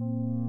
you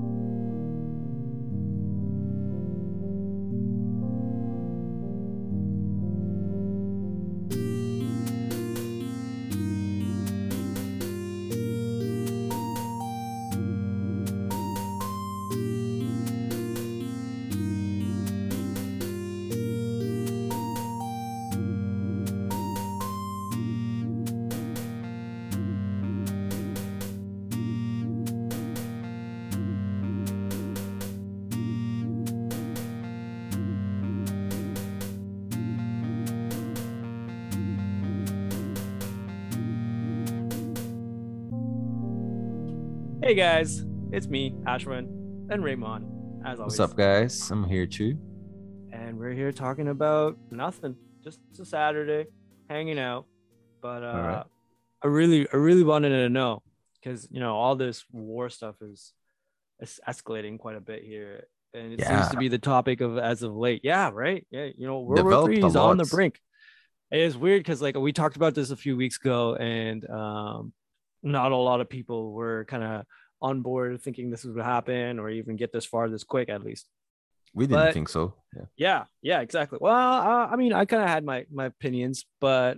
Hey guys, it's me, Ashwin, and Ramon, as always. What's up, guys? I'm here too. And we're here talking about nothing, just a Saturday, hanging out. But uh, right. I really, I really wanted to know because you know all this war stuff is, is escalating quite a bit here, and it seems to be the topic of as of late. Yeah, right. Yeah, you know, World War Three is on the brink. It is weird because like we talked about this a few weeks ago, and um, not a lot of people were kind of on board thinking this would happen or even get this far this quick at least We didn't But- think so. Yeah. yeah yeah exactly well uh, i mean i kind of had my my opinions but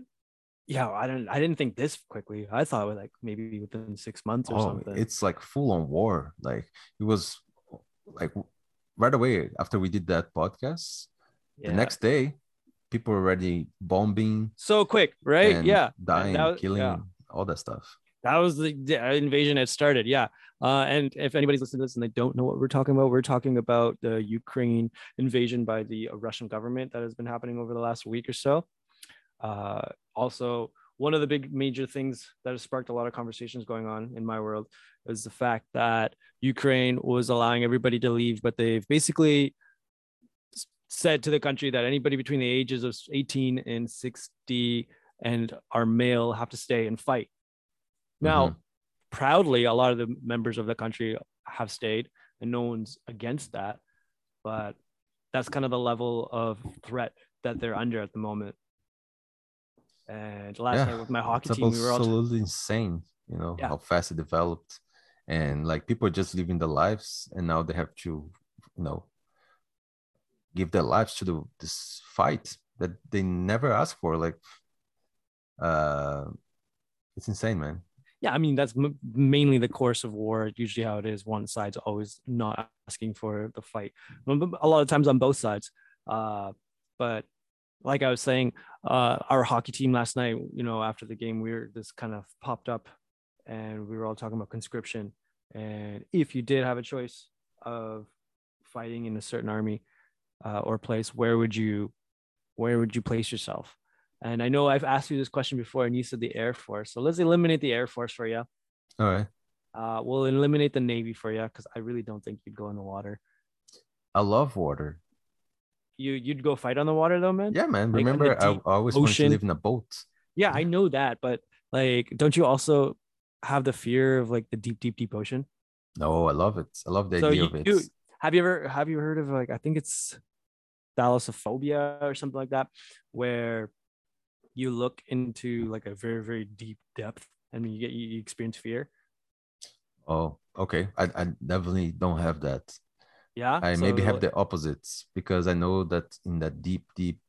yeah i didn't i didn't think this quickly i thought it was like maybe within six months or Oh, something it's like full on war. Like it was like right away after we did that podcast. yeah. The next day, people were already bombing so quick right yeah dying, was- killing, yeah. all that stuff. That was the, invasion had started yeah. Uh, and if anybody's listening to this and they don't know what we're talking about we're talking about the ukraine invasion by the russian government that has been happening over the last week or so. Uh, also one of the big major things that has sparked a lot of conversations going on in my world is the fact that ukraine was allowing everybody to leave but they've basically said to the country that anybody between the ages of 18 and 60 and are male have to stay and fight now, Mhm. proudly, a lot of the members of the country have stayed, and no one's against that. But that's kind of the level of threat that they're under at the moment. And last Yeah, night with my hockey team, we were all absolutely insane, you know, Yeah. how fast it developed. And like people are just living their lives and now they have to, you know, give their lives to the this fight that they never asked for. Like uh it's insane, man. Yeah, I mean that's m- mainly the course of war. Usually, how it is, one side's always not asking for the fight. A lot of times on both sides. Uh, but like I was saying, uh, our hockey team last night, you know, after the game, we were this kind of popped up, and we were all talking about conscription. And if you did have a choice of fighting in a certain army uh, or place, where would you, where would you place yourself? And I know I've asked you this question before, and you said the Air Force. So let's eliminate the Air Force for you. All right. Uh, we'll eliminate the Navy for you because I really don't think you'd go in the water. I love water. You you'd go fight on the water though, man. Yeah, man. Like, Remember, I, I always wanted to live in a boat. Yeah, I know that, but like, don't you also have the fear of like the deep, deep, deep ocean? No, I love it. I love the so idea you of it. do. Have you ever have you heard of like I think it's thalassophobia or something like that, where you look into like a very very deep depth and you get you experience fear. Oh, okay. I, I definitely don't have that. Yeah, I maybe have the opposites because I know that in that deep, deep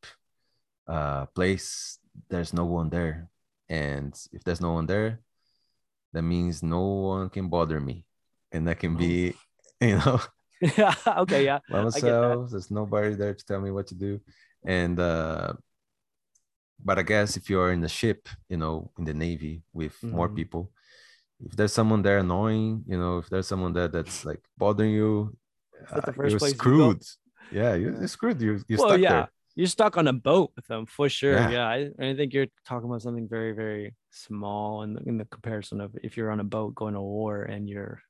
uh place, there's no one there. And if there's no one there, that means no one can bother me. And that can Oh. be, you know, yeah. Okay. Yeah. by myself. There's nobody there to tell me what to do. And uh but I guess if you're in the ship, you know, in the navy with more Mhm. people, if there's someone there annoying, you know, if there's someone there that's like bothering you, uh, you're place you screwed. Yeah, you're, screwed. You're, you're well, stuck yeah, there. you're stuck on a boat with them for sure. Yeah. Yeah, I, I think you're talking about something very, very small in the, in the comparison of if you're on a boat going to war and you're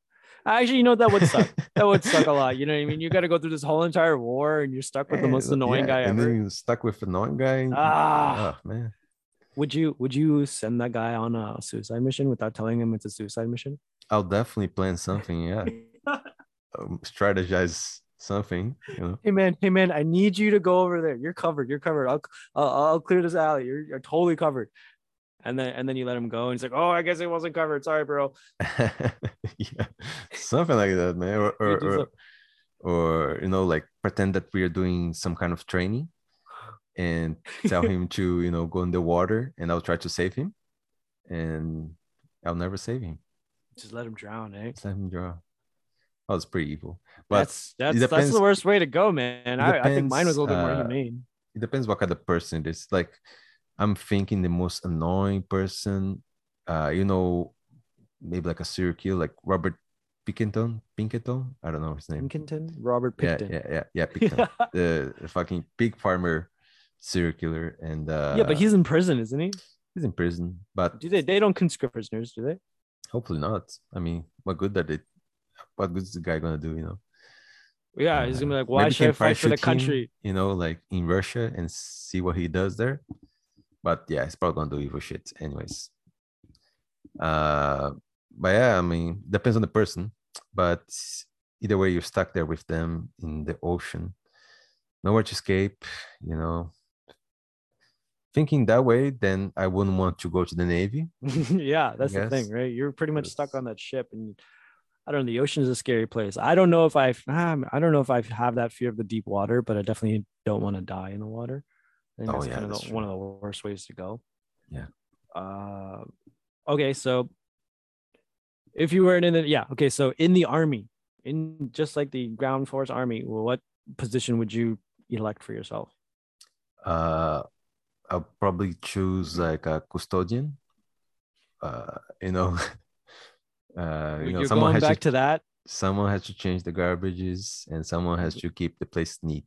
actually, you know, that would suck. that would suck a lot. You know what I mean? You got to go through this whole entire war and you're stuck with the most annoying yeah, guy and ever. then you're stuck with annoying guy. Ah. oh, man. Would you would you send that guy on a suicide mission without telling him it's a suicide mission? I'll definitely plan something. Yeah, um, strategize something. You know. hey man, hey man, I need you to go over there. You're covered. You're covered. I'll I'll, I'll clear this alley. You're, you're totally covered. And then and then you let him go, and he's like, "Oh, I guess it wasn't covered. Sorry, bro." yeah, something like that, man. Or or, You or, or you know, like pretend that we are doing some kind of training, and tell him to you know go in the water, and I'll try to save him, and I'll never save him. Just let him drown, eh? Just let him draw. That was pretty evil. But that's that's that's the worst way to go, man. I, I think mine was a little bit more depends, uh, humane. it depends what kind of person it is. Like I'm thinking the most annoying person, uh, you know, maybe like a serial killer, like Robert Pinkerton. Pinkerton, I don't know his name. Pinkerton, Robert Yeah, yeah, yeah, yeah. The, the fucking pig farmer serial killer, and uh, yeah, but he's in prison, isn't he? he's in prison. But Do they? They don't conscript prisoners, do they? hopefully not. I mean, what good that it? What good is the guy gonna do? You know. Yeah, he's Uh, gonna be like, why should I fight for the him, country? you know, like in Russia and see what he does there. But yeah, he's probably gonna do evil shit anyways. Uh but yeah, I mean, depends on the person. But either way, you're stuck there with them in the ocean. Nowhere to escape, you know. Thinking that way, then I wouldn't want to go to the Navy. yeah, that's the thing, right? You're pretty much stuck on that ship, and I don't know. The ocean is a scary place. I don't know if I, um, I don't know if I have that fear of the deep water, but I definitely don't want to die in the water. I think Oh, that's yeah, kind of the, one of the worst ways to go. Yeah. Uh, okay, so if you weren't in the yeah, okay, so in the army, in just like the ground force army, what position would you elect for yourself? uh I'll probably choose like a custodian. Uh, you know, uh, you know, You're someone going has back to, to that. someone has to change the garbages, and someone has to keep the place neat.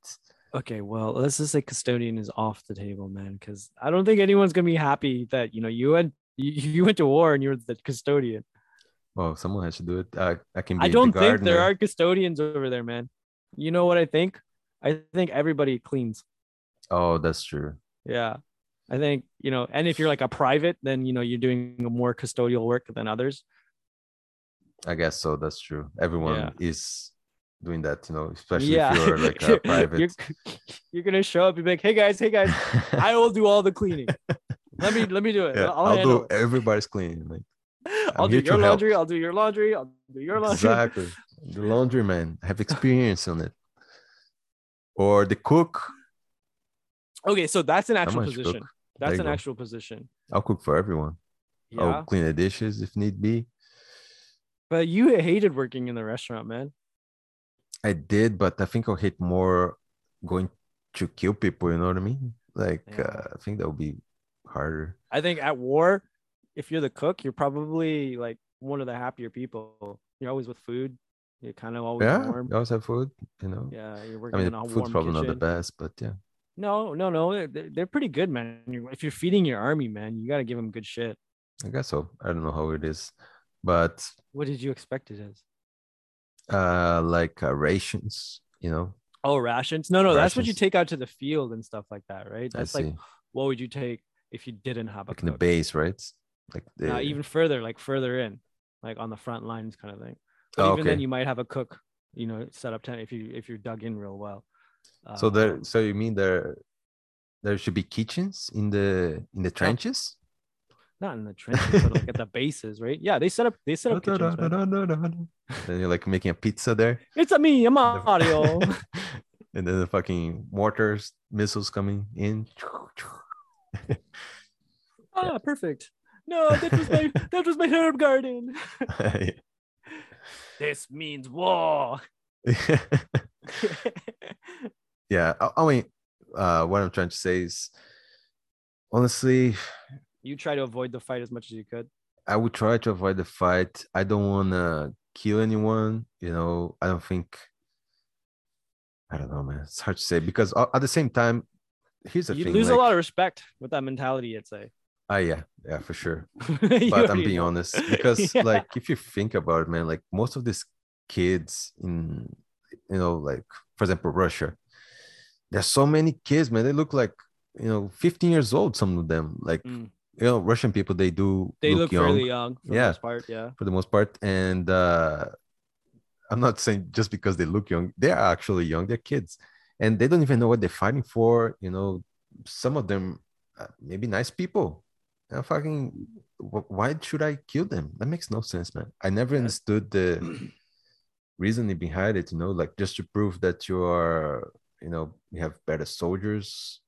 Okay, well, let's just say custodian is off the table, man, because I don't think anyone's gonna be happy that you know you went you, you went to war and you're the custodian. Well, someone has to do it. I, I can be I don't the think there are custodians over there, man. You know what I think? I think everybody cleans. Oh, that's true. Yeah. I think, you know, and if you're like a private, then you know you're doing more custodial work than others. I guess so. That's true. Everyone Yeah. is doing that, you know, especially yeah. if you're like a private. you're, you're gonna show up and be like, hey guys, hey guys, I will do all the cleaning. Let me let me do it. yeah, I'll, I'll do everybody's cleaning. Like I'll I'm do your help. laundry. I'll do your laundry. I'll do your laundry. exactly. The laundryman. I have experience on it. Or the cook. Okay, so that's an actual much cook. position. That's an go. actual position. I'll cook for everyone. Yeah. I'll clean the dishes if need be. But you hated working in the restaurant, man. I did, but I think I'll hate more going to kill people. You know what I mean? Like, Yeah. uh, I think that would be harder. I think at war, if you're the cook, you're probably like one of the happier people. You're always with food. You're kind of always yeah, warm. you always have food. You know. Yeah, you're working I mean, in a food's warm probably kitchen. not the best, but yeah. No, no, no. They're, they're pretty good, man. If you're feeding your army, man, you got to give them good shit. I guess so. I don't know how it is, but What did you expect it as? Uh, like uh, rations, you know. Oh, rations? No, no, that's what you take out to the field and stuff like that, right? That's like what would you take if you didn't have a like in the base, right? Like the Now, even further, like further in, like on the front lines kind of thing. But Oh, even then you might have a cook, you know, set up tent if you if you're dug in real well. so there. Um, So you mean there, there should be kitchens in the in the trenches? Not in the trenches, but like at the bases, right? Yeah, they set up they set up kitchens. then you're like making a pizza there, It's a me, a Mario. and then the fucking mortars, missiles coming in. ah, perfect. No, that was my that was my herb garden. this means war. yeah, I, I mean, uh, what I'm trying to say is, honestly, you try to avoid the fight as much as you could. I would try to avoid the fight. I don't want to kill anyone. You know, I don't think. I don't know, man. It's hard to say because at the same time, here's the You thing. lose like, a lot of respect with that mentality, I'd say. Ah, yeah, yeah, for sure. But I'm being know. honest because, Yeah. like, if you think about it, man, like most of these kids in, you know, like for example, Russia, there's so many kids, man. They look like, you know, 15 years old. Some of them, like, Mm. You know, Russian people, they do they look, look young. fairly young for Yeah. the most part. Yeah. for the most part. And uh, I'm not saying just because they look young, they are actually young. They're kids, and they don't even know what they're fighting for. You know, some of them uh, maybe nice people, fucking why should I kill them? That makes no sense, man. I never understood the reasoning behind it. You know, like just to prove that you are, you know, you have better soldiers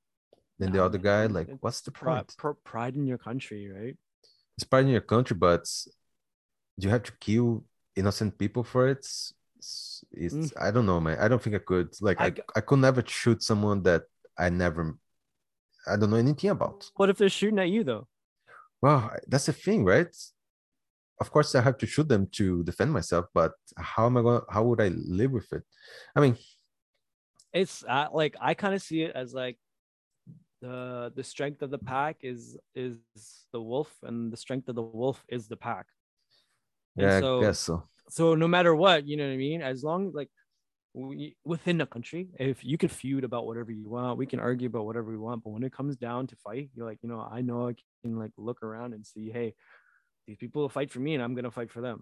than the other guy. Like, what's the Pride, point? pride in your country, right? It's part in your country, but do you have to kill innocent people for it. It's, it's Mm. I don't know, man. I don't think I could. Like, I I could never shoot someone that I never, I don't know anything about. What if they're shooting at you though? Well, that's the thing, right? Of course, I have to shoot them to defend myself, but how am I going? How would I live with it? I mean, It's uh, like I kind of see it as like the the strength of the pack is is the wolf, and the strength of the wolf is the pack. And yeah, so- I guess so. so no matter what you know what i mean as long like we, within the country if you could feud about whatever you want we can argue about whatever we want but when it comes down to fight you're like you know i know i can like look around and see hey these people will fight for me and i'm gonna fight for them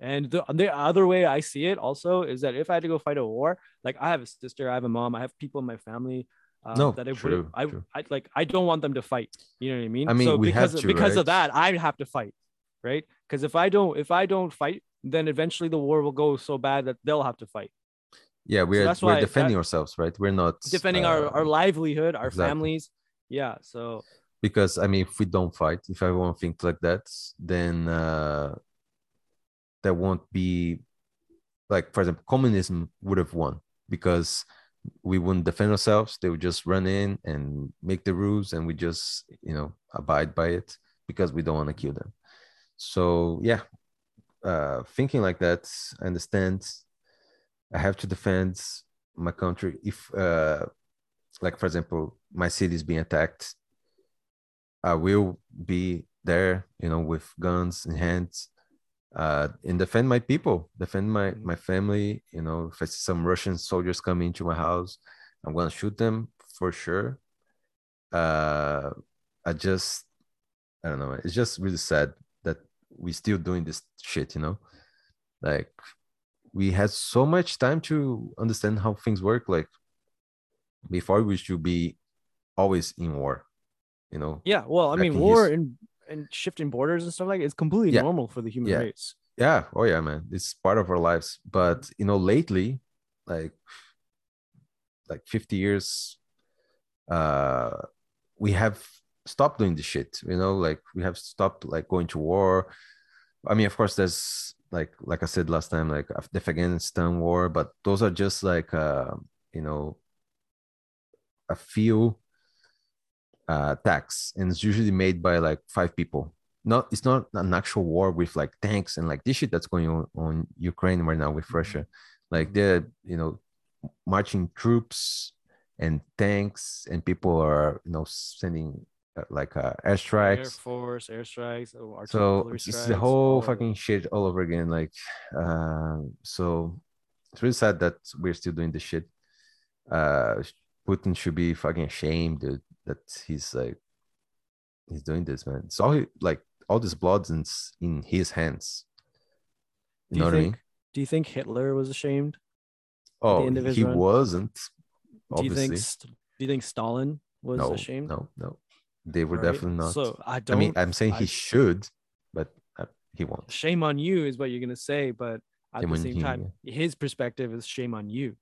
and the, the other way i see it also is that if i had to go fight a war like i have a sister i have a mom i have people in my family uh, No, that I, true, I, true. I like I don't want them to fight. You know what I mean? I mean, so because to, because of that, I have to fight, right? Because if I don't if I don't fight, then eventually the war will go so bad that they'll have to fight, Yeah, we're that's we're defending that- ourselves, right? We're not defending our uh, our livelihood, our exactly. families. Yeah. So because I mean, if we don't fight, if everyone thinks like that, then uh, there won't be like, for example, communism would have won because we wouldn't defend ourselves. They would just run in and make the rules, and we just you know abide by it because we don't want to kill them. So yeah, uh, thinking like that, I understand. I have to defend my country if, uh, like for example, my city is being attacked. I will be there, you know, with guns in hands, uh, and defend my people, defend my Mhm. my family. You know, if I see some Russian soldiers come into my house, I'm gonna shoot them for sure. Uh, I just, I don't know. It's just really sad that we're still doing this shit. You know, like we had so much time to understand how things work. Like before, we should be always in war. You know, yeah. Well, I mean, war his- and and shifting borders and stuff like it's completely Yeah. normal for the human Yeah. race. yeah oh yeah man it's part of our lives but you know lately like like 50 years uh we have stopped doing this shit you know like we have stopped like going to war i mean of course there's like like i said last time like the afghanistan war but those are just like uh you know a few uh attacks and it's usually made by like five people not it's not an actual war with like tanks and like this shit that's going on on Ukraine right now with Mhm. Russia. Like they're you know marching troops and tanks and people are you know sending uh, like uh, airstrikes, Air force, airstrikes, oh, So it's the whole fucking shit all over again. Like uh, so it's really sad that we're still doing this shit. Uh, Putin should be fucking ashamed dude, that he's like he's doing this, man. It's all like all this blood's in, in his hands. You Do know you what I think- mean? Do you think Hitler was ashamed? Oh, end of his he run? wasn't. Do you think do you think Stalin was no, ashamed? no, no. They were Right? definitely not. So I I don't. I mean, I'm saying I- he should, but uh, he won't. shame on you is what you're gonna say, but at Shame the same him, time, his perspective is shame on you.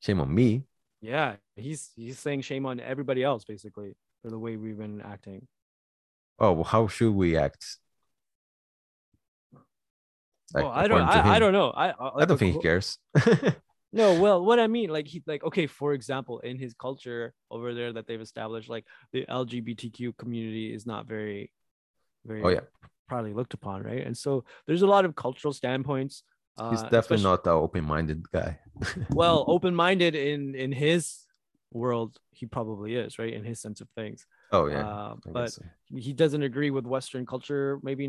Shame on me. Yeah, he's he's saying shame on everybody else basically for the way we've been acting. Oh, well, how should we act? Like, oh, I don't. I, I don't know. I I, I don't think he cares. No, well, what I mean, like he like okay, for example, in his culture over there that they've established, like the LGBTQ community is not very, very oh yeah, proudly looked upon, right? And so there's a lot of cultural standpoints. Uh, he's definitely not an open-minded guy. well open-minded in in his world. He probably is, right? In his sense of things. oh yeah, Uh, but so. he doesn't agree with Western culture, maybe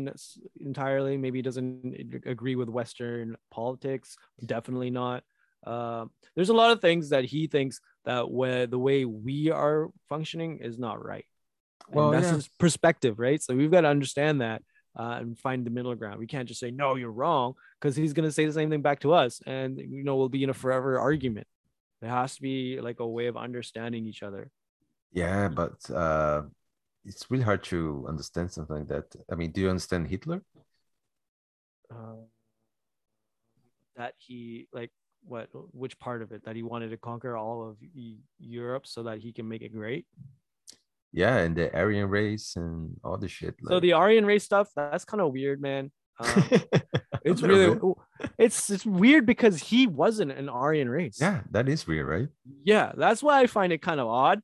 entirely. Maybe he doesn't agree with Western politics. Definitely not. Uh, there's a lot of things that he thinks that where the way we are functioning is not right. And Well, that's yeah. his perspective, right? So we've got to understand that uh, and find the middle ground. We can't just say no, you're wrong, because he's gonna say the same thing back to us, and you know we'll be in a forever argument. There has to be like a way of understanding each other. Yeah, but uh, it's really hard to understand something like that. I mean, do you understand Hitler? Uh, that he like what which part of it that he wanted to conquer all of Europe so that he can make it great. Yeah, and the Aryan race and all the shit. So the Aryan race stuff that's kind of weird, man. Um, it's really it's it's weird because he wasn't an Aryan race. yeah, that is weird, right? yeah that's why i find it kind of odd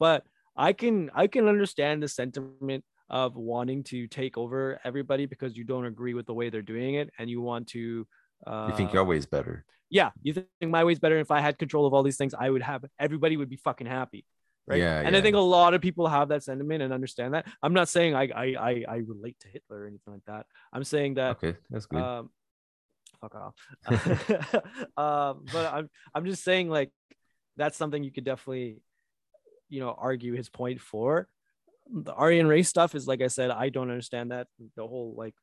but i can i can understand the sentiment of wanting to take over everybody because you don't agree with the way they're doing it and you want to uh You think your way is better? yeah you think my way is better if i had control of all these things i would have everybody would be fucking happy right Yeah, and i think a lot of people have that sentiment and understand that i'm not saying i i i, I relate to hitler or anything like that i'm saying that Okay, that's good. um, fuck off. um, but I'm I'm just saying like that's something you could definitely, you know, argue his point for. The Aryan race stuff is like I said, I don't understand that the whole like,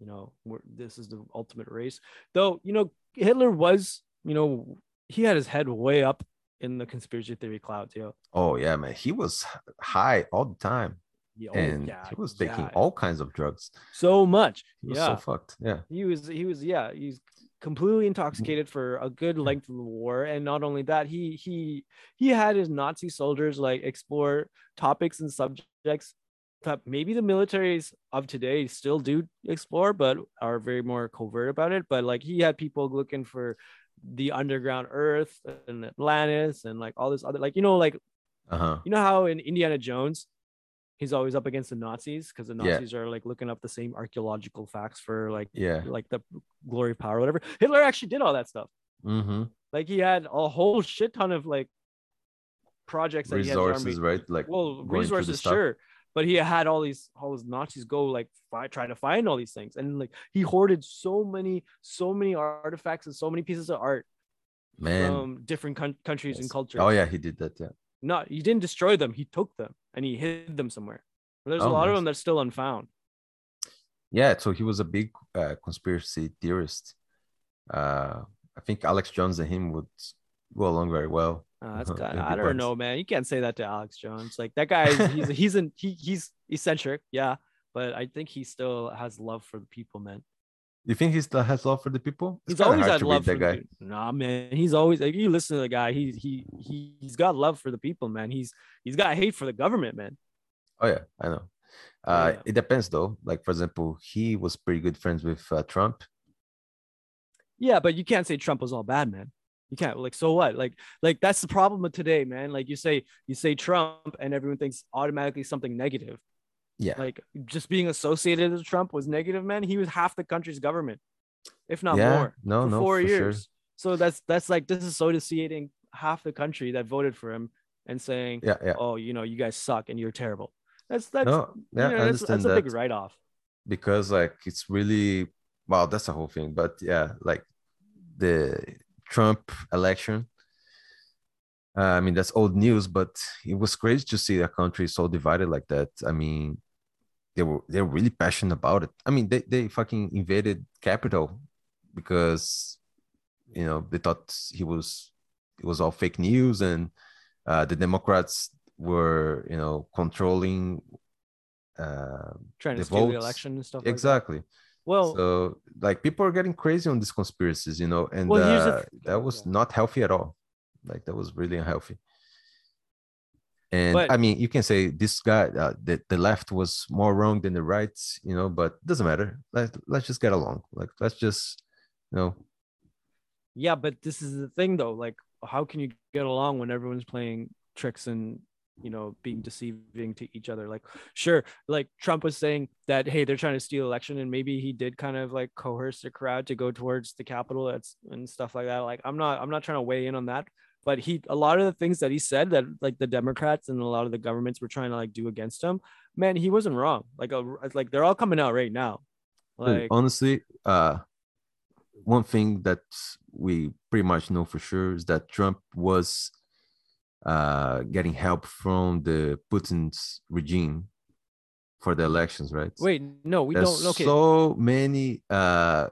you know, this is the ultimate race. Though you know, Hitler was you know he had his head way up in the conspiracy theory cloud too. oh yeah, man, he was high all the time, yeah, oh, and yeah, he was taking yeah. all kinds of drugs. so much. He was yeah, so fucked. Yeah, he was he was yeah he's completely intoxicated for a good mm-hmm. length of the war and not only that he he he had his nazi soldiers like explore topics and subjects that maybe the militaries of today still do explore but are very more covert about it but like he had people looking for the underground earth and atlantis and like all this other like you know like uh huh. you know how in indiana jones he's always up against the nazis because the Yeah. nazis are like looking up the same archaeological facts for like Yeah. like the glory of power, whatever. Hitler actually did all that stuff. Mm-hmm. Like he had a whole shit ton of like projects that he had Resources, right? Like Well, going through the resources, sure, but he had all these all these Nazis go like fi- try to find all these things, and like he hoarded so many so many artifacts and so many pieces of art man. from different coun- countries and cultures. Oh yeah, he did that. Yeah. Not he didn't destroy them; he took them and he hid them somewhere. There's a Oh, lot of them that's still unfound. Yeah. So he was a big uh, conspiracy theorist. Uh, I think Alex Jones and him would go along very well. Uh, that's Uh-huh, it'd I don't know, man. You can't say that to Alex Jones. Like that guy, he's he's in he he's eccentric, yeah, but I think he still has love for the people, man. You think he still has love for the people? It's He's always had love for that the guy. dude. Nah, man. He's always like you listen to the guy. He he he he's got love for the people, man. He's he's got hate for the government, man. Oh yeah, I know. Uh, Yeah. It depends though. Like for example, he was pretty good friends with uh, Trump. Yeah, but you can't say Trump was all bad, man. You can't like so what? Like like that's the problem of today, man. Like you say you say Trump and everyone thinks automatically something negative. Yeah. Like just being associated with Trump was negative, man. He was half the country's government, if not yeah. more, No, for no, four years. sure. So that's that's like disassociating half the country that voted for him and saying, Yeah, yeah. "Oh, you know, you guys suck and you're terrible." That's that's no, you yeah, know, I that's, that's a that big write off. because like it's really well, that's the whole thing. But yeah, like the Trump election. Uh, I mean, that's old news, but it was crazy to see a country so divided like that. I mean, they were they were really passionate about it. I mean, they they fucking invaded Capitol because you know they thought he was it was all fake news and uh, the Democrats were you know controlling uh, Trying to the steal the election and stuff. Like exactly. Well, so like people are getting crazy on these conspiracies, you know, and Well, uh, th- that was yeah. not healthy at all. Like that was really unhealthy. And But- I mean, you can say this guy, uh, the, the left was more wrong than the right, you know, but it doesn't matter. Let, let's just get along. Like, let's just, you know, Yeah, but this is the thing though. Like, how can you get along when everyone's playing tricks and you know being deceiving to each other? Like, sure, like Trump was saying that hey, they're trying to steal election, and maybe he did kind of like coerce the crowd to go towards the Capitol that's and stuff like that. Like, I'm not I'm not trying to weigh in on that. But he a lot of the things that he said that like the Democrats and a lot of the governments were trying to like do against him, man, he wasn't wrong. Like a, like they're all coming out right now. Like honestly, uh, one thing that we pretty much know for sure is that Trump was uh, getting help from the Putin's regime for the elections, right? wait, no, we There's don't. Okay, so many uh,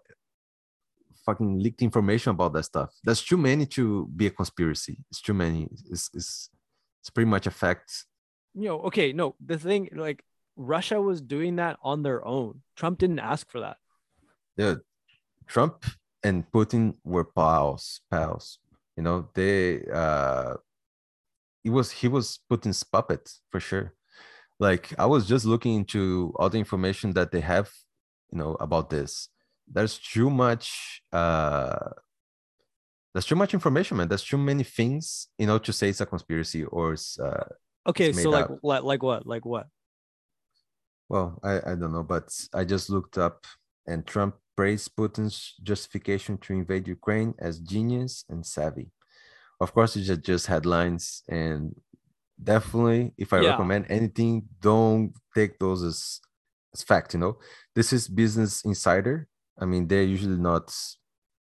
fucking leaked information about that stuff. There's too many to be a conspiracy. It's too many. It's it's, it's pretty much a fact. you know, okay, no, the thing like Russia was doing that on their own. Trump didn't ask for that. Yeah, Trump and Putin were pals, pals. You know, they uh he was he was Putin's puppet for sure. Like I was just looking into all the information that they have, you know, about this. There's too much uh there's too much information, man. There's too many things, you know, to say it's a conspiracy or it's uh Okay, It's so like, like like what? Like what? Well, I, I don't know, but I just looked up and Trump praised Putin's justification to invade Ukraine as genius and savvy. Of course, it's just, just headlines, and definitely, if I Yeah. recommend anything, don't take those as, as fact. You know, this is Business Insider. I mean, they're usually not.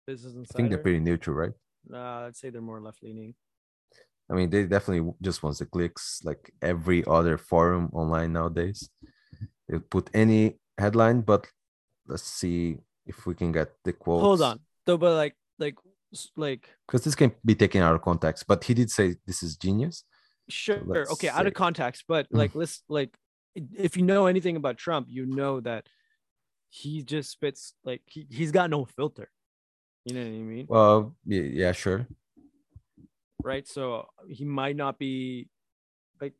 Business insider. I think they're pretty neutral, right? Uh, I'd say they're more left leaning. I mean, they definitely just wants the clicks, like every other forum online nowadays. They put any headline, but let's see if we can get the quotes. Hold on. So, but like, like, like, because this can be taken out of context. But he did say this is genius. sure, let's okay, out of context, but Mm. like, let's like, if you know anything about Trump, you know that he just spits like he he's got no filter. You know what I mean? Well, yeah, yeah sure. right? So he might not be like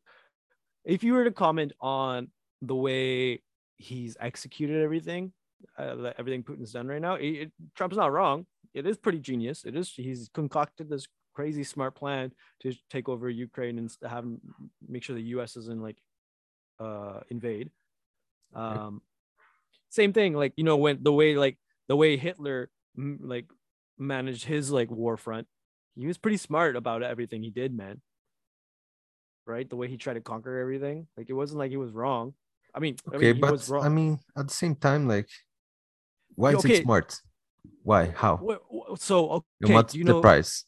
if you were to comment on the way he's executed everything, uh, everything Putin's done right now, it, it- Trump's not wrong. It is pretty genius. It is. He's concocted this crazy smart plan to take over Ukraine and have make sure the U.S. doesn't like uh, invade. Um, same thing, like you know when the way like the way Hitler like managed his like war front he was pretty smart about everything he did, man. Right? The way he tried to conquer everything. Like it wasn't like he was wrong. I mean, I Okay, mean, he but. I mean, at the same time, like, why is it smart? Why? How? So And okay, what's do you the know price?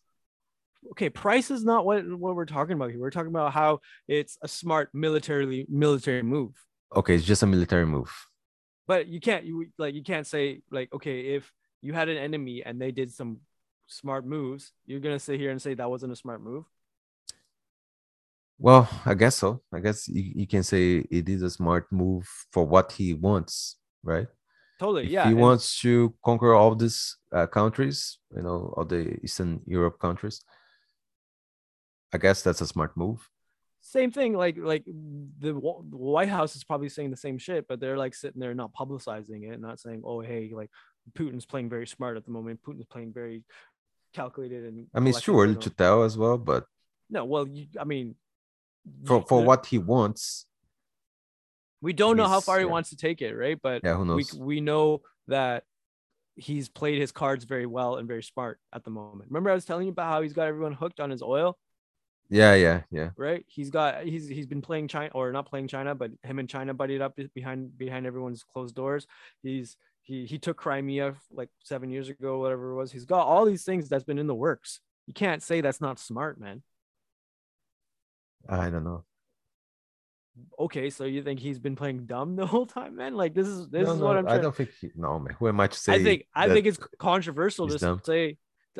okay, price is not what what we're talking about here. We're talking about how it's a smart militarily military move. Okay, it's just a military move. But you can't you like you can't say like okay, if you had an enemy and they did some smart moves, you're gonna sit here and say that wasn't a smart move. Well, I guess so. I guess you, you can say it is a smart move for what he wants, right? Totally, yeah. he and- wants to conquer all these uh, countries, you know, all the Eastern Europe countries, I guess that's a smart move. same thing like like the, white house is probably saying the same shit but they're like sitting there not publicizing it not saying oh hey like putin's playing very smart at the moment putin's playing very calculated and I mean, it's too early to tell as well, but no well you, i mean for, for what he wants, we don't know how far he yeah. wants to take it right but yeah, we we know that he's played his cards very well and very smart at the moment remember i was telling you about how he's got everyone hooked on his oil Yeah, yeah, yeah. right? He's got he's he's been playing China or not playing China, but him and China buddied up behind behind everyone's closed doors. He's he he took Crimea like seven years ago, whatever it was. He's got all these things that's been in the works. You can't say that's not smart, man. I don't know. Okay, so you think he's been playing dumb the whole time, man? Like this is this No, is no, what I'm I trying. don't think. He, no, man. Who am I to say? I think I think it's controversial to dumb. say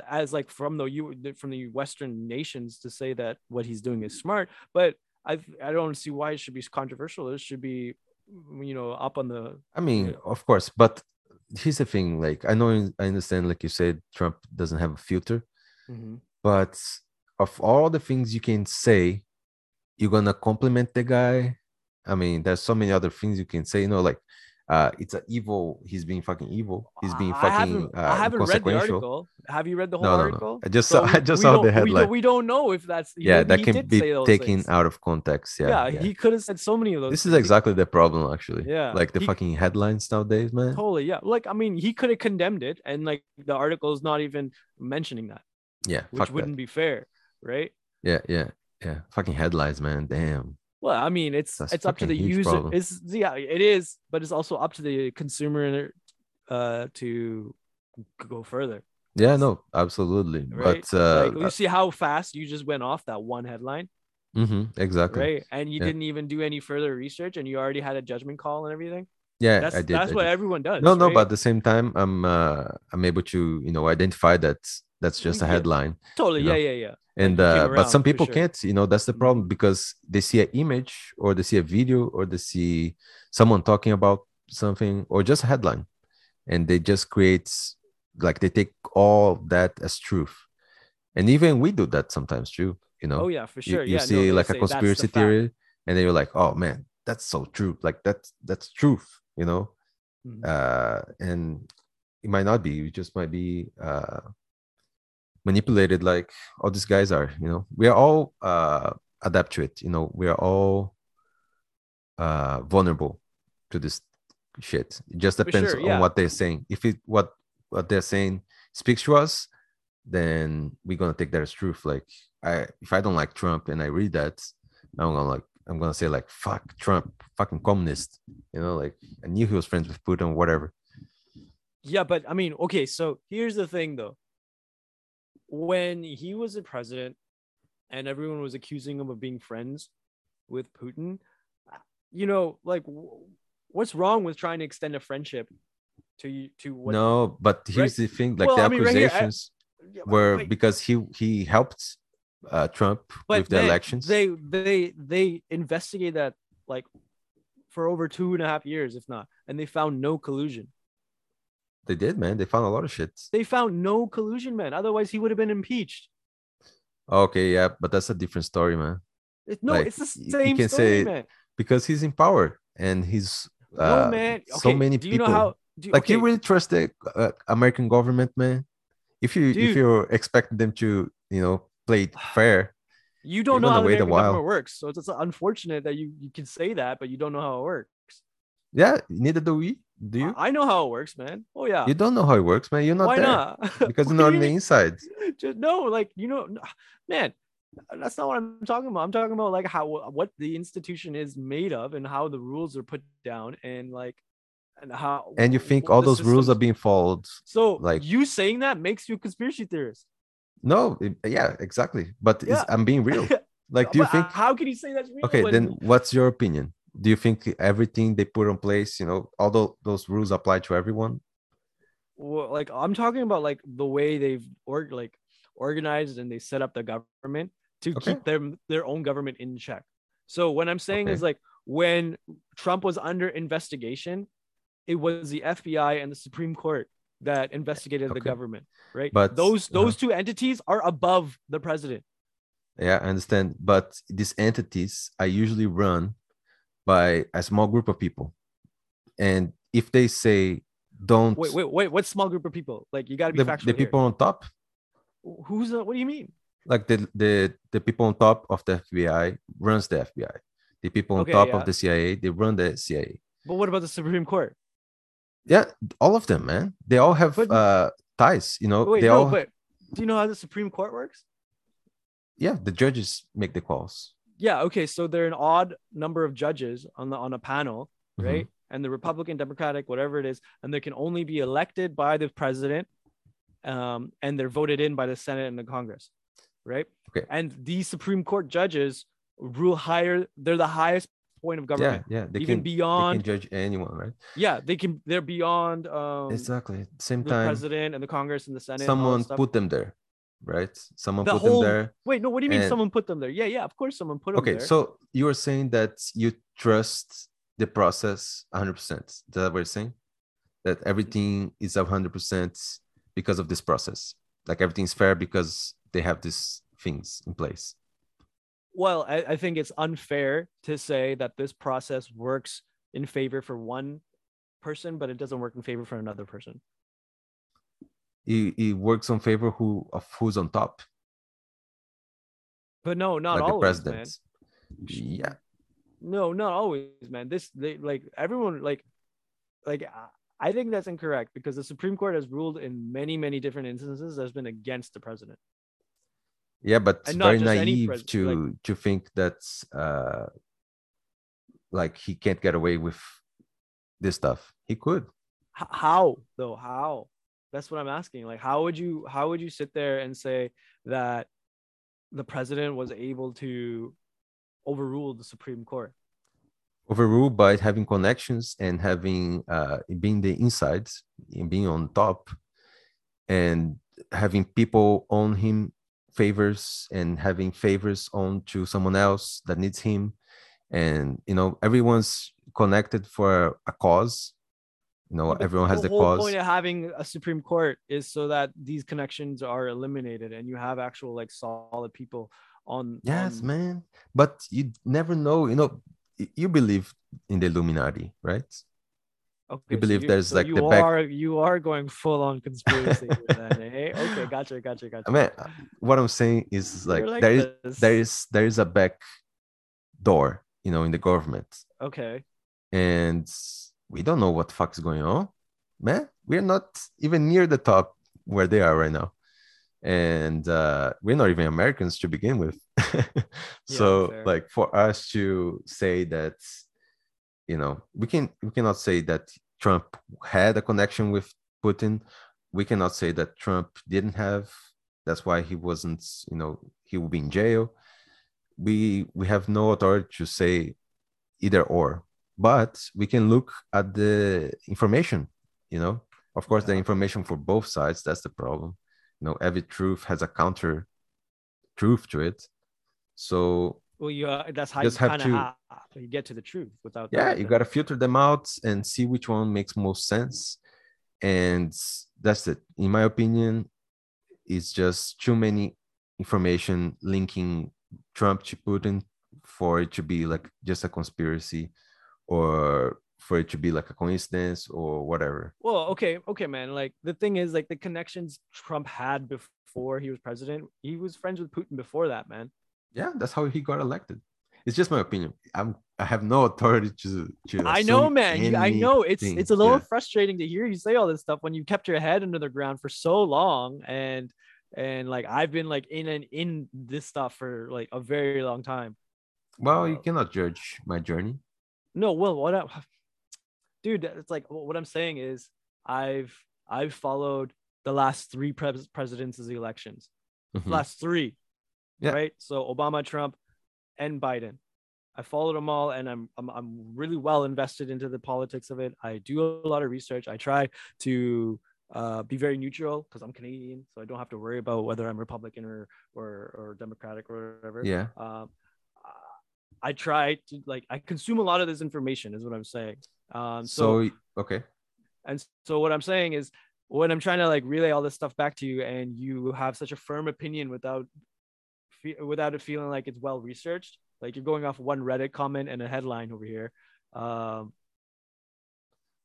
as like from the you from the Western nations to say that what he's doing is smart, but I I don't see why it should be controversial. It should be mm, you know up on the I mean, Yeah. of course, but here's the thing. Like, I know, I understand. Like you said, Trump doesn't have a filter, mm-hmm. but of all the things you can say, you're gonna compliment the guy. I mean, there's so many other things you can say. You know, like, uh, it's a evil. He's being fucking evil. He's being I fucking haven't, uh, I haven't read the article. Have you read the whole No, no, no. article? I just So saw- I just saw the don't- we don't- headline. We don't know if that's Yeah, that can be taken things. out of context. Yeah, Yeah, yeah. he could have said so many of those. This is things. He- exactly the problem, actually. Yeah, like the he- fucking headlines nowadays, man. Totally, yeah. Like, I mean, he could have condemned it, and like the article is not even mentioning that, Yeah, which wouldn't be fair, right? Yeah, yeah, yeah. Fucking headlines, man. Damn. Well, I mean, it's That's it's up to the user. problem. It's yeah, it is, but it's also up to the consumer uh to go further, Yeah, no, absolutely. right? But uh, like, you see how fast you just went off that one headline, Mm-hmm, exactly. right? And you Yeah. didn't even do any further research, and you already had a judgment call and everything. Yeah, That's I did. that's I what did. everyone does. No, no, right? but at the same time, I'm uh, I'm able to you know identify that that's just a Yeah. headline Totally. you know, yeah, yeah, yeah. and you uh, but some people sure. can't you know that's the Mhm. problem because they see an image or they see a video or they see someone talking about something or just a headline and they just create like they take all that as truth and even we do that sometimes too you know Oh yeah, for you, sure. you yeah, see they like a conspiracy theory and then you're like oh man that's so true like that's that's truth you know Mhm. uh and it might not be you just might be uh manipulated like all these guys are you know? We are all uh adapt to it you know? We are all uh vulnerable to this shit. It just depends sure, on what they're saying. If it what what they're saying speaks to us then we're gonna take that as truth. Like i if i don't like trump and i read that i'm gonna like i'm gonna say like fuck trump fucking communist you know? Like i knew he was friends with putin whatever. Yeah, but I mean, okay, so here's the thing though. When he was the president and everyone was accusing him of being friends with Putin, you know, like wh- what's wrong with trying to extend a friendship to you to what no but here's the thing like Well, the I mean, right here, I- accusations Yeah, were because he he helped uh trump with the man, elections. They they they investigated that like for over two and a half years, if not, and they found no collusion. They did man they found a lot of shit They found no collusion, man. Otherwise, he would have been impeached. okay yeah but that's a different story man It- no, Like, it's the y- you same can story, say man. because he's in power and he's uh, no, man. so many do you people know how? Do you, like okay, you really trust the uh, american government man if you if you're expecting them to you know play it fair you don't know how the American government works, so it's, it's unfortunate that you you can say that, but you don't know how it works. yeah neither do we do you I know how it works, man. Oh yeah. you don't know how it works man you're not Why there not? because you're not on the inside? Just no, like you know, man. That's not what I'm talking about. I'm talking about like how what the institution is made of and how the rules are put down and like and how and you think all those rules are being followed so like- you saying that makes you a conspiracy theorist. no it- yeah exactly but Yeah. i'm being real like do you But uh, think how can you say that's real? okay when- then what's your opinion do you think everything they put in place you know although those rules apply to everyone well, like I'm talking about like the way they've org like organized and they set up the government to Okay. keep them their own government in check. So what I'm saying is like when Trump was under investigation, it was the FBI and the Supreme Court that investigated the government, right? But, those uh-huh. those two entities are above the president. yeah i understand but these entities are usually run by a small group of people and if they say don't Wait, wait, wait. What small group of people? Like you got to be the, factual. the here. people on top Who's the, what do you mean? like the, the the people on top of the fbi runs the fbi the people on Okay, top yeah. of the cia they run the cia But what about the Supreme Court? yeah all of them man they all have But- uh ties you know Wait, they no, all but do you know how the Supreme Court works? yeah the judges make the calls Yeah, okay. So they're an odd number of judges on the on a panel, Mhm. right? And the Republican, Democratic, whatever it is, and they can only be elected by the president, um, and they're voted in by the Senate and the Congress, right? Okay. And these Supreme Court judges rule higher. They're the highest point of government. yeah they Even can they beyond, can judge anyone right yeah, they can. They're beyond um, exactly same the time president and the Congress and the Senate. and all that someone put them there right someone the put whole. them there Wait, no. What do you mean? and- Someone put them there? Yeah, yeah. Of course, someone put them okay there. so you are saying that you trust the process 100% is that what you're saying that everything is 100% because of this process like everything's fair because they have these things in place Well, I, I think it's unfair to say that this process works in favor for one person, but it doesn't work in favor for another person. It, it works on favor who of who's on top But no, not like the always, man. president yeah No, not always, man. This they like everyone like like I- think that's incorrect because the Supreme Court has ruled in many, many different instances that's been against the president. yeah but it's And not very naive to to think that's uh like he can't get away with this stuff he could how though? How? That's what I'm asking. Like, how would you how would you sit there and say that the president was able to overrule the Supreme Court? overruled by having connections and having uh being the insides and being on top and having people own him favors and having favors on to someone else that needs him and you know everyone's connected for a cause you know But everyone has the the whole cause point of having a Supreme Court is so that these connections are eliminated and you have actual like solid people on. yes on- man but you never know you know you believe in the illuminati right Okay, so believe you- there's, so like, you the back- are you are going full on conspiracy then, eh? Okay, gotcha, gotcha, gotcha. i mean what i'm saying is like, like there is this. there is there is a back door you know in the government okay. and we don't know what the fuck is going on man. We're not even near the top where they are right now. And uh we're not even americans to begin with. So fair. like for us to say that you know we can we cannot say that trump had a connection with putin. We cannot say that trump didn't have. That's why he wasn't you know he will be in jail. We we have no authority to say either or but we can look at the information you know? Of course the information for both sides that's the problem. You know every truth has a counter truth to it. So Well, you uh, that's how you have kind of to- have, you get to the truth without. yeah that, you got to filter them out and see which one makes most sense. And that's it. In my opinion it's just too many information linking trump to putin for it to be like just a conspiracy or for it to be like a coincidence or whatever Well, okay, okay, man. Like the thing is, like the connections Trump had before he was president, he was friends with Putin before that, man. yeah that's how he got elected it's just my opinion i'm i have no authority to to I know, man. You, I know it's it's a little Yeah. frustrating to hear you say all this stuff when you kept your head under the ground for so long, and and like I've been like in and in this stuff for like a very long time. well you Uh, cannot judge my journey No, well, what I, dude, it's like what I'm saying is I've I've followed the last three pres- presidents' elections. Mhm. Last three. Yeah. Right. So Obama, Trump, and Biden. I followed them all, and I'm, I'm I'm really well invested into the politics of it. I do a lot of research. I try to uh, be very neutral because I'm Canadian, so I don't have to worry about whether I'm Republican or or, or Democratic or whatever. yeah Um, I try to like I consume a lot of this information, is what I'm saying. Um, so, so okay and so what I'm saying is when I'm trying to like relay all this stuff back to you, and you have such a firm opinion without without it feeling like it's well researched, like you're going off one Reddit comment and a headline over here. Um,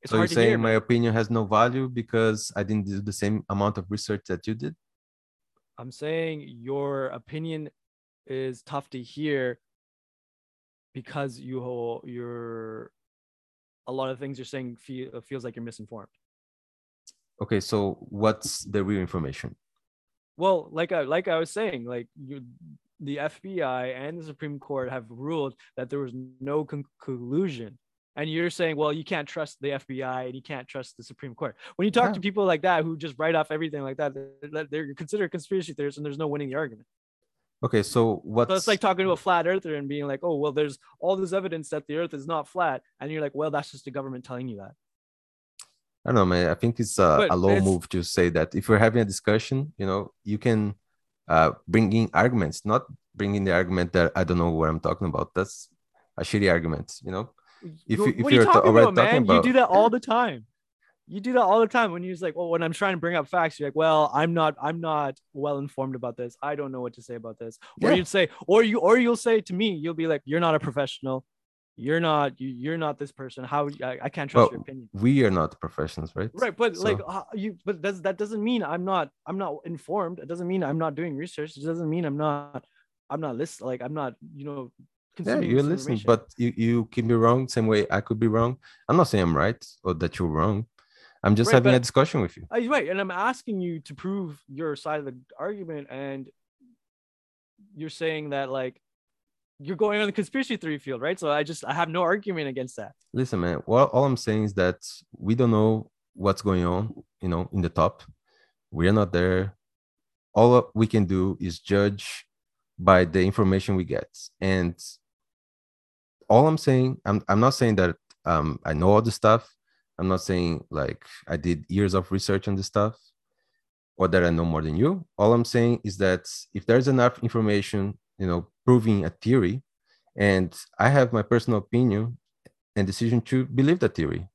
so you're to hear. saying my man. opinion has no value because I didn't do the same amount of research that you did? I'm saying your opinion is tough to hear because you whole you're a lot of things you're saying feel, feels like you're misinformed. Okay, so what's the real information? Well, like I like I was saying, like you, the FBI and the Supreme Court have ruled that there was no collusion, and you're saying, well, you can't trust the FBI and you can't trust the Supreme Court. When you talk Yeah. to people like that who just write off everything like that, they're, they're considered conspiracy theorists, and there's no winning the argument. Okay, so what's So it's like talking to a flat earther and being like, oh, well, there's all this evidence that the earth is not flat. And you're like, well, that's just the government telling you that. I don't know, man. I think it's a, a low it's- move to say that if we're having a discussion, you know, you can uh, bring in arguments, not bring in the argument that I don't know what I'm talking about. That's a shitty argument, you know. If You- you- if what are you you're talking already about, talking man? you do that all the time. You do that all the time when you're just like, well, when I'm trying to bring up facts, you're like, well, I'm not, I'm not well informed about this. I don't know what to say about this. Or Yeah. you'd say, or you, or you'll say to me, you'll be like, you're not a professional. You're not, you, you're not this person. How I, I can't trust Well, your opinion. we are not professionals, right? right but like uh, you but does that doesn't mean i'm not i'm not informed it doesn't mean i'm not doing research it doesn't mean i'm not i'm not listening like i'm not you know Yeah, you're listening, but you, you can be wrong same way I could be wrong. I'm not saying I'm right or that you're wrong. I'm just Right, having a discussion with you. Uh, right and i'm asking you to prove your side of the argument and you're saying that like you're going on the conspiracy theory field right so i just i have no argument against that Listen, man. Well, all I'm saying is that we don't know what's going on, you know, in the top. We are not there. All we can do is judge by the information we get. And all I'm saying, I'm I'm not saying that um I know all the stuff. I'm not saying like I did years of research on this stuff. or that I know more than you. All I'm saying is that if there's enough information, you know, proving a theory, and I have my personal opinion and decision to believe that theory,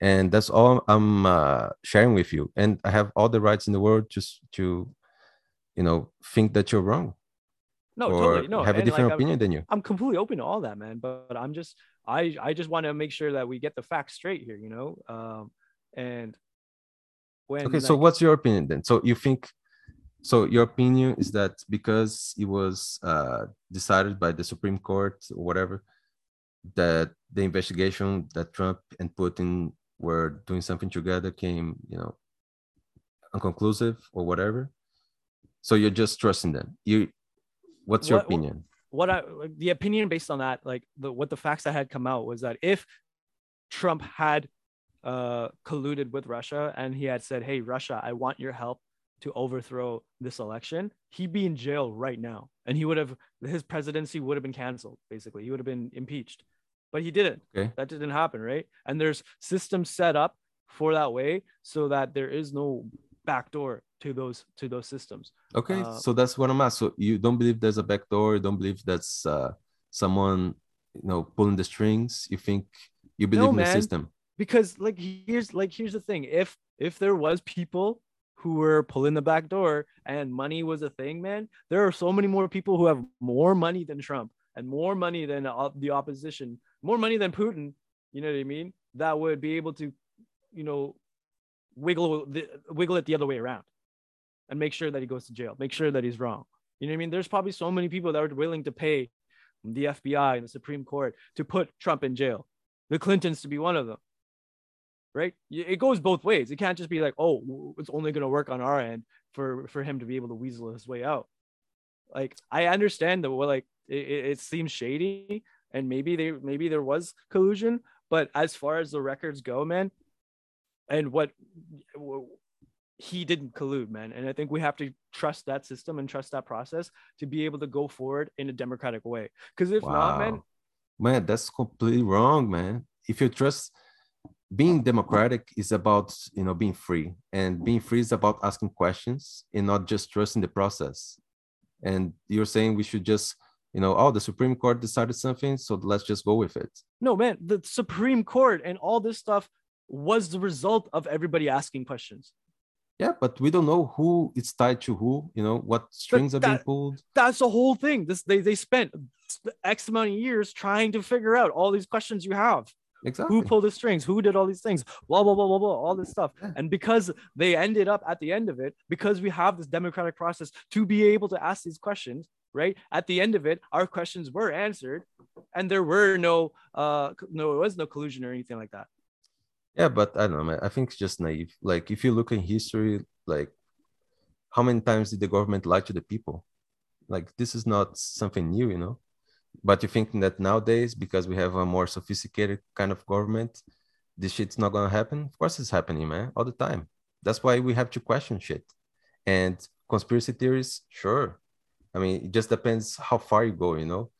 and that's all I'm uh, sharing with you. And I have all the rights in the world just to, you know, think that you're wrong. No, totally. No, have a different like, I'm- opinion than you. I'm completely open to all that, man. But, but I'm just I I just want to make sure that we get the facts straight here, you know. Um, and when Okay, so what's your opinion then? So you think, so your opinion is that because it was uh, decided by the Supreme Court or whatever, that the investigation that Trump and Putin were doing something together came, you know, unconclusive or whatever. So you're just trusting them. You, what's your What- opinion? what I like, the opinion based on that, like the what the facts that had come out was that if Trump had uh, colluded with Russia and he had said, "Hey, Russia, I want your help to overthrow this election," he'd be in jail right now, and he would have his presidency would have been canceled. Basically, he would have been impeached, but he didn't. Okay. That didn't happen, right? And there's systems set up for that way so that there is no backdoor to those to those systems. Okay, Uh, so that's what I'm asking. So you don't believe there's a backdoor? Don't believe that's uh, someone, you know, pulling the strings? You think you believe in the man. system? because like here's like here's the thing if if there was people who were pulling the back door and money was a thing man there are so many more people who have more money than trump and more money than the opposition more money than putin you know what i mean that would be able to you know wiggle the, wiggle it the other way around and make sure that he goes to jail make sure that he's wrong you know what i mean there's probably so many people that are willing to pay the fbi and the supreme court to put trump in jail the clintons to be one of them right? It goes both ways. It can't just be like, oh, it's only going to work on our end for for him to be able to weasel his way out. Like I understand that, well, like it, it seems shady, and maybe they maybe there was collusion, but as far as the records go, man, and what he didn't collude, man, and I think we have to trust that system and trust that process to be able to go forward in a democratic way. Because if not, man, man, that's completely wrong, man. If you trust being democratic is about you know being free and being free is about asking questions and not just trusting the process and you're saying we should just you know oh the supreme court decided something so let's just go with it No, man, the Supreme Court and all this stuff was the result of everybody asking questions. Yeah but we don't know who it's tied to who you know what strings are being pulled That's the whole thing. This they they spent X amount of years trying to figure out all these questions you have. exactly Who pulled the strings? Who did all these things? Blah blah blah blah blah. All this stuff. Yeah. And because they ended up at the end of it, because we have this democratic process to be able to ask these questions, right? At the end of it, our questions were answered, and there were no uh no it was no collusion or anything like that. Yeah, but I don't know, man. I think it's just naive. Like if you look in history, like how many times did the government lie to the people? Like this is not something new, you know. But you're thinking that nowadays, because we have a more sophisticated kind of government, this shit's not gonna happen? Of course it's happening, man, all the time. That's why we have to question shit. And conspiracy theories, sure. I mean, it just depends how far you go, you know.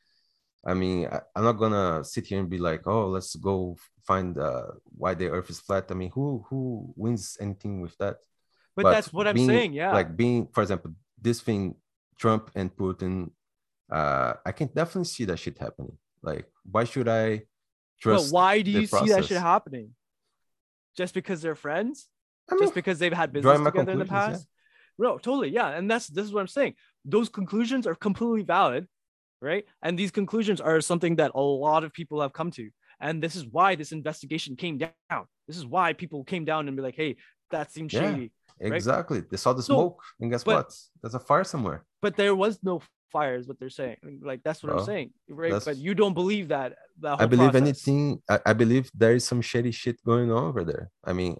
I mean, I, I'm not gonna sit here and be like, oh, let's go find uh, why the Earth is flat. I mean, who who wins anything with that? But, that's what I'm being- saying. Yeah. Like being, for example, this thing, Trump and Putin, uh, I can definitely see that shit happening. Like, why should I But trust? why do you see that shit happening? Just because they're friends? I mean, Just because they've had business together in the past? No, totally. Yeah. And that's this is what I'm saying. Those conclusions are completely valid, right? And these conclusions are something that a lot of people have come to. And this is why this investigation came down. This is why people came down and be like, hey, that seems Yeah. shady. right? exactly. They saw the So- smoke, and guess but- what? There's a fire somewhere. But there was no fire, is what they're saying. Like that's what I'm saying. Right. But you don't believe that. that I believe process. anything. I, I believe there is some shady shit going on over there. I mean,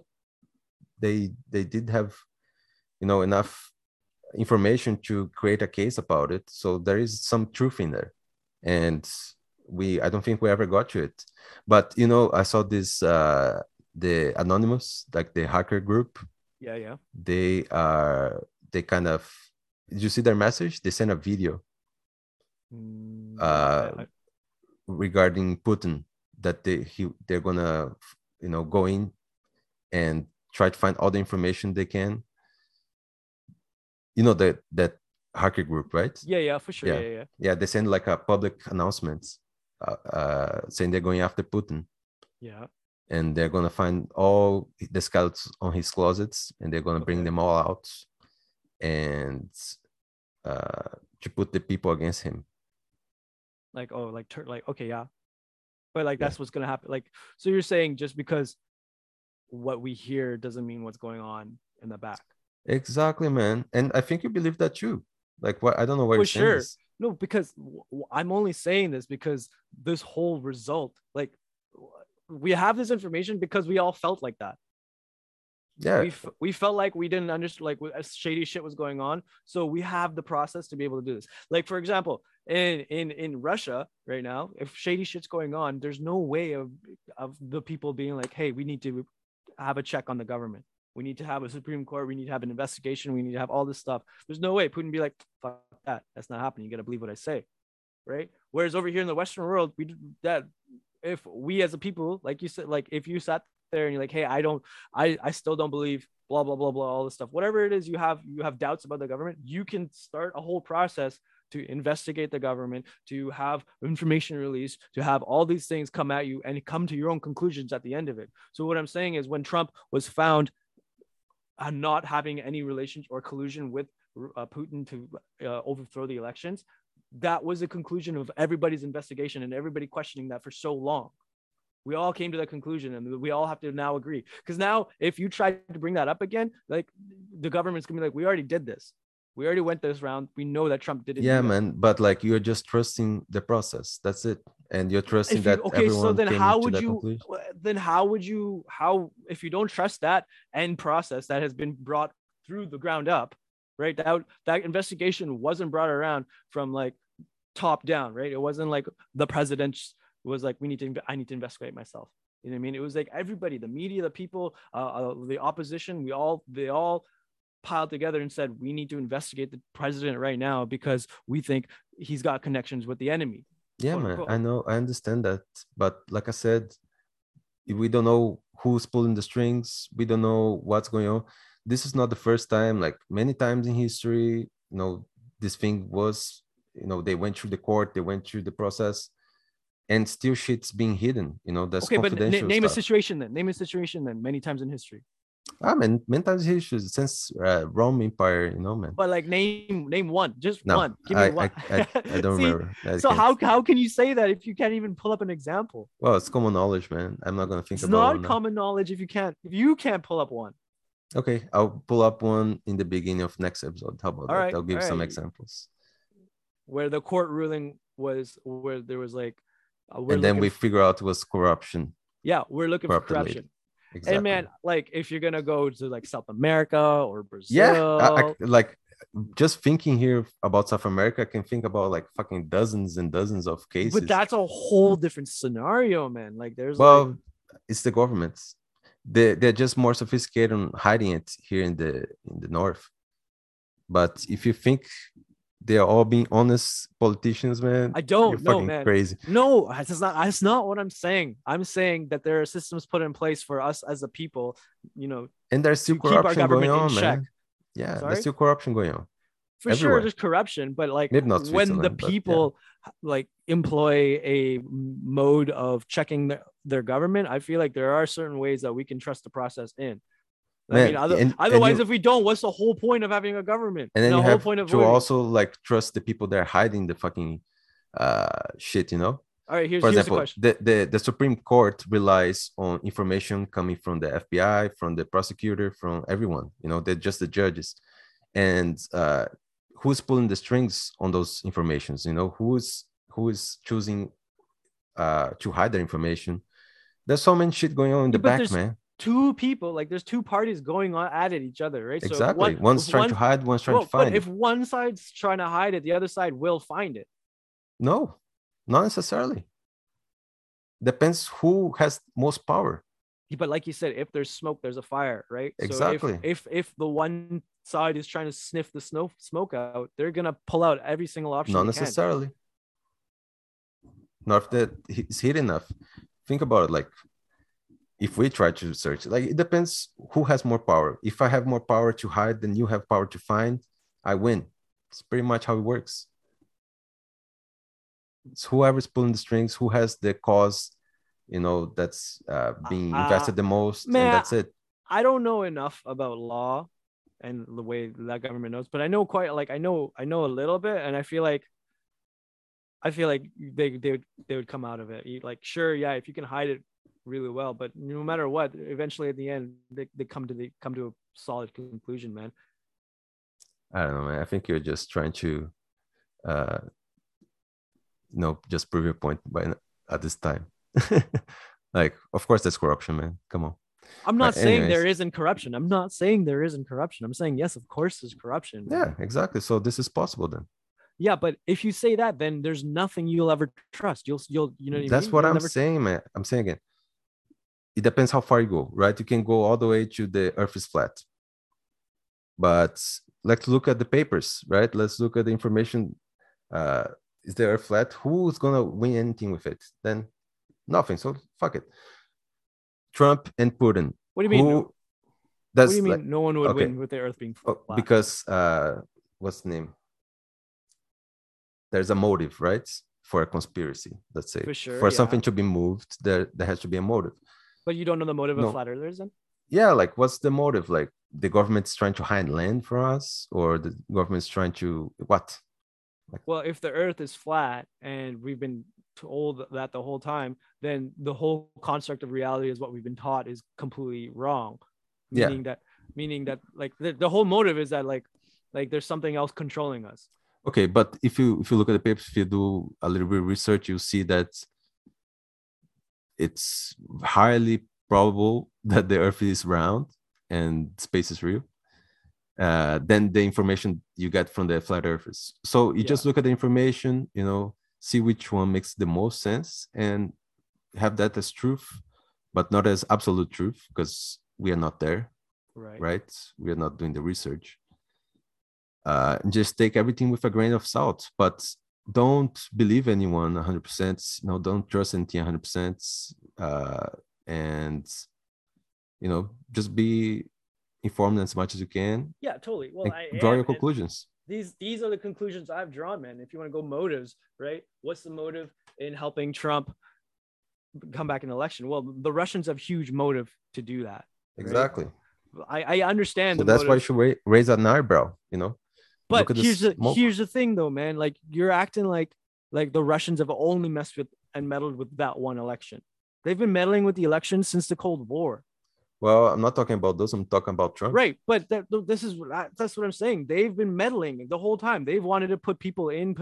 they they did have, you know, enough information to create a case about it. So there is some truth in there, and we I don't think we ever got to it. But you know, I saw this uh the anonymous like the hacker group. Yeah, yeah. They are they kind of. Did you see their message? They sent a video Mm, Uh, I- I- regarding Putin that they he they're gonna you know go in and try to find all the information they can. You know that that hacker group, right? Yeah, yeah, for sure. Yeah. Yeah, yeah. yeah. They send like a public announcement uh, uh, saying they're going after Putin Yeah. and they're gonna find all the skeletons on his closets and they're gonna bring them all out and uh, to put the people against him. Like oh, like tur- like okay, yeah. But like Yeah. that's what's gonna happen. Like so, you're saying just because what we hear doesn't mean what's going on in the back. Exactly, man. And I think you believe that too. Like what? I don't know why For you're saying sure. this. No, because I'm only saying this because this whole result, like, we have this information because we all felt like that. Yeah, We f- we felt like we didn't understand, like, shady shit was going on. So we have the process to be able to do this. Like, for example, in in in Russia right now, if shady shit's going on, there's no way of of the people being like, hey, we need to have a check on the government. We need to have a Supreme Court. We need to have an investigation. We need to have all this stuff. There's no way Putin be like, fuck that. That's not happening. You got to believe what I say. Right. Whereas over here in the Western world, we that if we as a people, like you said, like if you sat there and you're like, hey, I don't, I, I still don't believe blah, blah, blah, blah, all this stuff, whatever it is you have, you have doubts about the government, you can start a whole process to investigate the government, to have information released, to have all these things come at you and come to your own conclusions at the end of it. So what I'm saying is when Trump was found uh, not having any relation or collusion with uh, Putin to uh, overthrow the elections, that was the conclusion of everybody's investigation and everybody questioning that for so long. We all came to that conclusion and we all have to now agree. Because now, if you try to bring that up again, like the government's gonna be like, we already did this. We already went this round. We know that Trump didn't. yeah, man. But like you're just trusting the process. That's it. And you're trusting you- that okay, everyone so then how would you? conclusion. Then how would you? How if you don't trust that end process that has been brought through the ground up, right? That that investigation wasn't brought around from like top down, right? It wasn't like the president was like, we need to, I need to investigate myself. You know what I mean? It was like everybody, the media, the people, uh, uh, the opposition, we all, they all piled together and said, we need to investigate the president right now because we think he's got connections with the enemy. Yeah, man. I know. I understand that. But like I said, we don't know who's pulling the strings. We don't know what's going on. This is not the first time. Like many times in history, you know, this thing was, you know, they went through the court, they went through the process, and still shit's being hidden. You know, that's okay, but confidential name a situation then. Name a situation then. Many times in history, Ah, man, many times in history since uh, Rome Empire, you know, man. but like name name one, just No, one. Give me I, one. I, I, I don't See, remember. I So how how can you say that if you can't even pull up an example? Well, it's common knowledge, man. I'm not gonna think It's about not one now. common knowledge if you can't if you can't pull up one. Okay, I'll pull up one in the beginning of next episode. How about All that? right, I'll give some right. examples. Where the court ruling was where there was like uh, and then we figure out it was corruption. yeah, we're looking for corruption. Exactly. And man, like if you're gonna go to like South America or Brazil, yeah, I, I- like just thinking here about South America, I can think about like fucking dozens and dozens of cases. but that's a whole different scenario, man. Like there's well, like, it's the governments. They they're just more sophisticated on hiding it here in the in the north. But if you think they are all being honest politicians, man, I don't you're know, fucking man. crazy. No, that's not that's not what I'm saying. I'm saying that there are systems put in place for us as a people, you know, And there's still to keep our corruption going on, check. man. Yeah, Sorry? there's still corruption going on. for Everywhere. sure there's corruption but like when the but yeah. people like employ a mode of checking the, their government i feel like there are certain ways that we can trust the process in I mean, other, and- and otherwise, you- if we don't, what's the whole point of having a government? And then the you whole have point of to voting? also like trust the people that are hiding the fucking uh shit, you know? All right, here's, For here's the example, question. the, the, the Supreme Court relies on information coming from the FBI, from the prosecutor, from everyone. You know, they're just the judges. And uh, who's pulling the strings on those informations? You know, who's who is choosing uh, to hide their information? There's so many shit going on in the but back, man. Two people, like there's two parties going on at it each other, right? So Exactly. one- one's trying one- to hide, one's trying well, to find. But if one side's trying to hide it, the other side will find it. No, not necessarily. Depends who has most power. But like you said, if there's smoke, there's a fire, right? Exactly. So if, if if the one side is trying to sniff the snow smoke out, they're gonna pull out every single option. Not they can. necessarily. Not if that is hid enough. Think about it. Like, if we try to search, like it depends who has more power. If I have more power to hide than you have power to find, I win. It's pretty much how it works. It's whoever's pulling the strings, who has the cause, you know, that's uh, being Uh, invested the most, man, and that's it. I don't know enough about law and the way that government knows, but I know quite like I know I know a little bit, and I feel like I feel like they they would they would come out of it. You- Like sure, yeah, if you can hide it really well, but no matter what, eventually at the end they, they come to the come to a solid conclusion, man. I don't know, man. I think you're just trying to, uh, you know, just prove your point by at this time. like, of course, there's corruption, man. Come on. I'm not But saying there anyways. isn't corruption. I'm not saying there isn't corruption. I'm saying yes, of course there's corruption. Yeah, exactly. So this is possible then. Yeah, but if you say that, then there's nothing you'll ever trust. You'll you'll you know what I That's mean? what You'll I'm never- saying, man. I'm saying again. It depends how far you go, right? You can go all the way to the Earth is flat, but let's look at the papers, right? Let's look at the information. Uh, is the Earth flat? Who's gonna win anything with it? Then nothing. So fuck it. Trump and Putin. What do you mean? Who? what That's do you mean like- no one would okay. win with the Earth being Oh, flat? because uh what's the name there's a motive right for a conspiracy let's say For sure, for yeah. something to be moved there there has to be a motive But you don't know the motive No. of flat earthers then? yeah like what's the motive like the government's trying to hide land from us or the government's trying to what Well, if the earth is flat and we've been told that the whole time, then the whole construct of reality is what we've been taught is completely wrong. Yeah. Meaning that meaning that like the, the whole motive is that like like there's something else controlling us. okay but if you if you look at the papers if you do a little bit of research you see that it's highly probable that the earth is round and space is real uh, than the information you get from the flat earthers so you just look at the information you know see which one makes the most sense and have that as truth but not as absolute truth because we are not there Right. right? We are not doing the research. Uh, just take everything with a grain of salt, but don't believe anyone 100%. No, don't trust anything 100%. Uh, and, you know, just be informed as much as you can. Yeah, totally. Well, I draw am, your conclusions. these these are the conclusions I've drawn, man. If you want to go motives, right? What's the motive in helping Trump come back in the election? Well, the Russians have huge motive to do that. Exactly. I, I understand So the that's why you should raise an eyebrow, you know? But Look at the here's the smoke. here's the thing though, man. Like you're acting like like the Russians have only messed with and meddled with that one election. They've been meddling with the election since the Cold War. Well, I'm not talking about those. I'm talking about Trump. Right, but that, this is that's what I'm saying. They've been meddling the whole time. They've wanted to put people in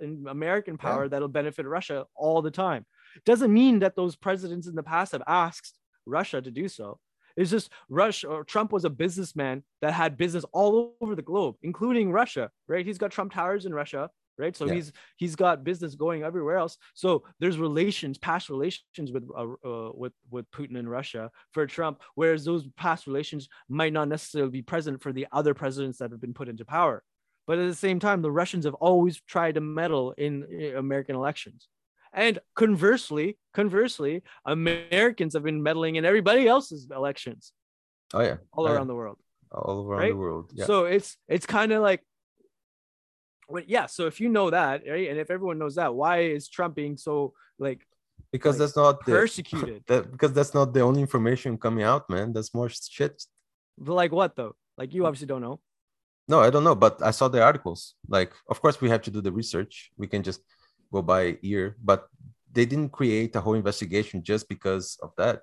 in American power that'll benefit Russia all the time. Doesn't mean that those presidents in the past have asked Russia to do so. It's just Russia or Trump was a businessman that had business all over the globe, including Russia. Right, he's got Trump Towers in Russia. Right, so Yeah. he's he's got business going everywhere else. So there's relations, past relations with uh, uh, with with Putin and Russia for Trump, whereas those past relations might not necessarily be present for the other presidents that have been put into power. But at the same time, the Russians have always tried to meddle in uh, American elections. And conversely, conversely, Americans have been meddling in everybody else's elections Oh, yeah. all Oh, yeah. around the world. All around right? the world. Yeah. So it's it's kind of like well, yeah. So if you know that, right, and if everyone knows that, why is Trump being so like because like, that's not the, persecuted? that because that's not the only information coming out, man. That's more shit. like what though? Like you obviously don't know. No, I don't know, but I saw the articles. Like, of course, we have to do the research. We can just go by ear, but they didn't create a whole investigation just because of that.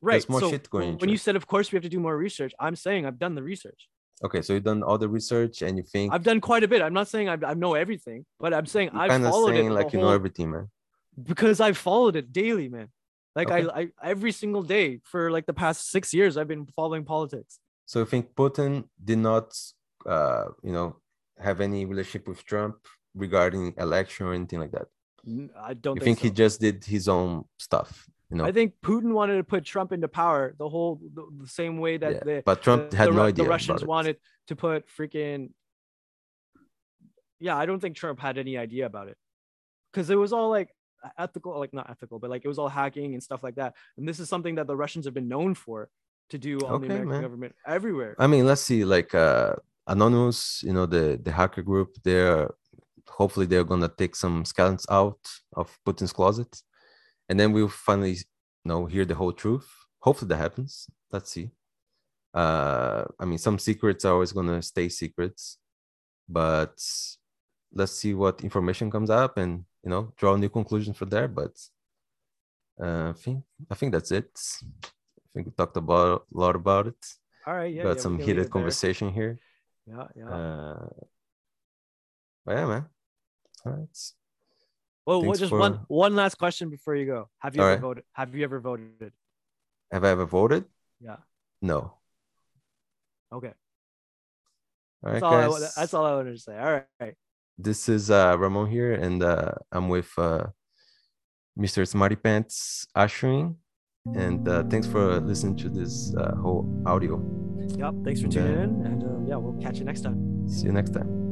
Right. There's more so shit going when into you said, of course, we have to do more research. I'm saying I've done the research. Okay, so you've done all the research and you think I've done quite a bit. I'm not saying I, I know everything, but I'm saying I've kind of followed saying it like you know everything, man. because I've followed it daily, man. Like Okay. I, I every single day for like the past six years, I've been following politics. So you think Putin did not, uh, you know, have any relationship with Trump regarding election or anything like that? I don't You think, think he just did his own stuff? You know, I think Putin wanted to put Trump into power the whole the, the same way that Yeah, the but Trump the, had the, no idea. the Russians wanted to put freaking yeah. I don't think Trump had any idea about it because it was all like ethical, like not ethical, but like it was all hacking and stuff like that. And this is something that the Russians have been known for to do on Okay, the American man. government everywhere. I mean, let's see. Like, uh, Anonymous, you know, the the hacker group, they're hopefully they're gonna take some skeletons out of Putin's closet, and then we'll finally you know hear the whole truth. Hopefully that happens. Let's see. Uh, I mean, some secrets are always gonna stay secrets, but let's see what information comes up and you know draw new conclusions from there. But uh, I think I think that's it. I think we talked about a lot about it. All right. Yeah. Got yeah, some we can leave heated it there. conversation here. Yeah. Yeah. Uh, but yeah, man. All right. well, thanks just one for- one last question before you go. Have you All ever right. voted? Have you ever voted? Have I ever voted? Yeah. No. Okay. All right, That's all. I, guys. wa- that's all I wanted to say. All right. This is uh, Ramon here, and uh, I'm with uh, Mr. Smarty Pants Ashwin. And uh, thanks for listening to this uh, whole audio. Yep. Thanks for tuning uh, in, and um, yeah, we'll catch you next time. See you next time.